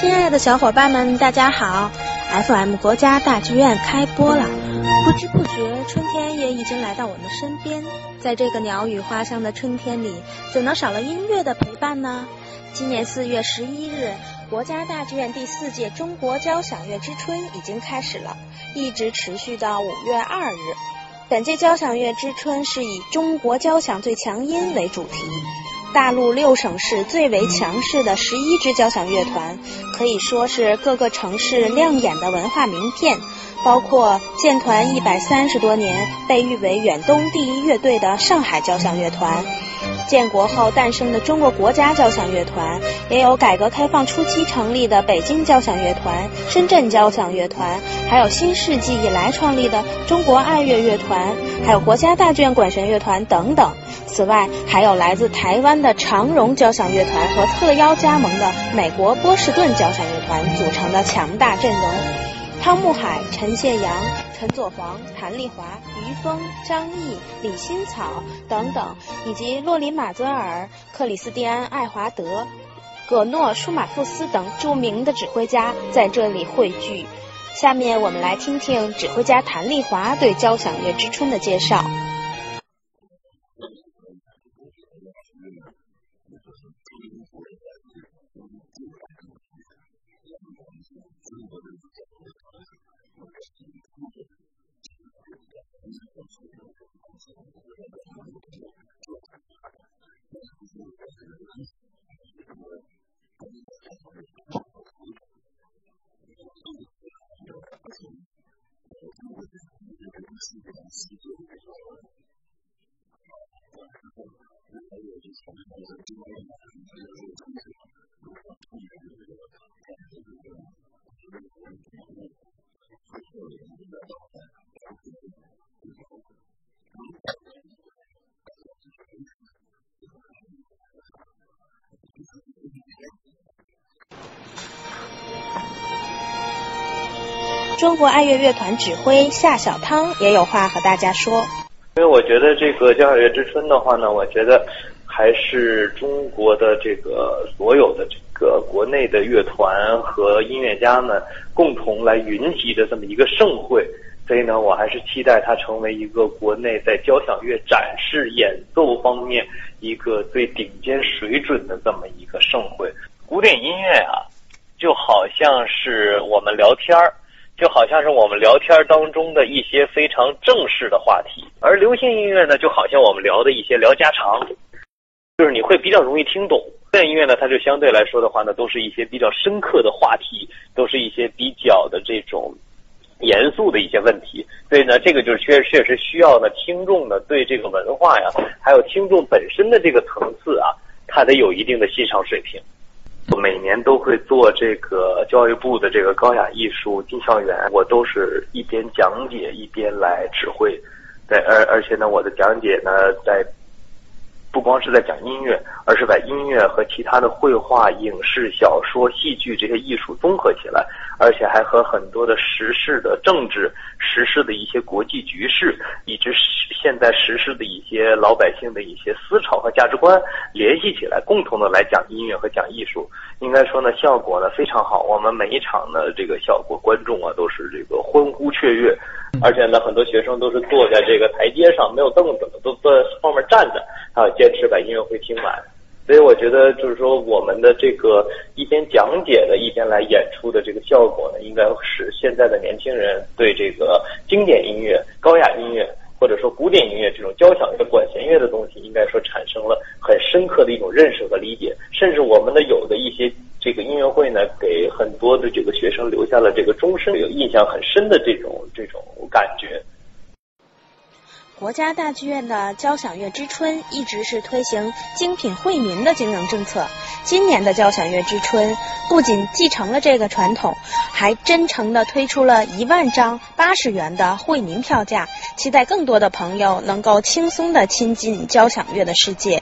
亲爱的小伙伴们，大家好！FM 国家大剧院开播了，不知不觉春天也已经来到我们身边。在这个鸟语花香的春天里，怎能少了音乐的陪伴呢？今年四月十一日，国家大剧院第四届中国交响乐之春已经开始了，一直持续到五月二日。本届交响乐之春是以“中国交响最强音”为主题。大陆六省市最为强势的十一支交响乐团，可以说是各个城市亮眼的文化名片，包括建团一百三十多年、被誉为远东第一乐队的上海交响乐团，建国后诞生的中国国家交响乐团，也有改革开放初期成立的北京交响乐团、深圳交响乐团，还有新世纪以来创立的中国爱乐乐团，还有国家大剧院管弦乐团等等。此外，还有来自台湾的长荣交响乐团和特邀加盟的美国波士顿交交响乐团组成的强大阵容。汤慕海、陈谢阳、陈佐黄、谭丽华、于峰、张毅、李新草等等，以及洛林马泽尔、克里斯蒂安·爱华德、葛诺·舒马夫斯等著名的指挥家在这里汇聚。下面我们来听听指挥家谭丽华对交响乐之春的介绍。私たちは。中国爱乐乐团指挥夏小汤也有话和大家说。因为我觉得这个交响乐之春的话呢，我觉得还是中国的这个所有的这个国内的乐团和音乐家们共同来云集的这么一个盛会，所以呢，我还是期待它成为一个国内在交响乐展示演奏方面一个最顶尖水准的这么一个盛会。古典音乐啊，就好像是我们聊天儿。就好像是我们聊天当中的一些非常正式的话题，而流行音乐呢，就好像我们聊的一些聊家常，就是你会比较容易听懂。古典音乐呢，它就相对来说的话呢，都是一些比较深刻的话题，都是一些比较的这种严肃的一些问题。所以呢，这个就是确确实需要呢，听众呢对这个文化呀，还有听众本身的这个层次啊，他得有一定的欣赏水平。我每年都会做这个教育部的这个高雅艺术进校园，我都是一边讲解一边来指挥，对，而而且呢，我的讲解呢，在不光是在讲音乐，而是把音乐和其他的绘画、影视、小说、戏剧这些艺术综合起来，而且还和很多的时事的政治、时事的一些国际局势，以及现在时事的一些老百姓的一些思潮和价值观联系起来，共同的来讲音乐和讲艺术。应该说呢，效果呢非常好。我们每一场的这个效果，观众啊都是这个欢呼雀跃，而且呢，很多学生都是坐在这个台阶上，没有凳子的，都在后面站着，还啊，坚持把音乐会听完。所以我觉得，就是说，我们的这个一边讲解的，一边来演出的这个效果呢，应该使现在的年轻人对这个经典音乐、高雅音乐。或者说古典音乐这种交响乐、管弦乐的东西，应该说产生了很深刻的一种认识和理解，甚至我们的有的一些这个音乐会呢，给很多的这个学生留下了这个终身有印象很深的这种这种感觉。国家大剧院的交响乐之春一直是推行精品惠民的经营政策。今年的交响乐之春不仅继承了这个传统，还真诚地推出了一万张八十元的惠民票价，期待更多的朋友能够轻松地亲近交响乐的世界。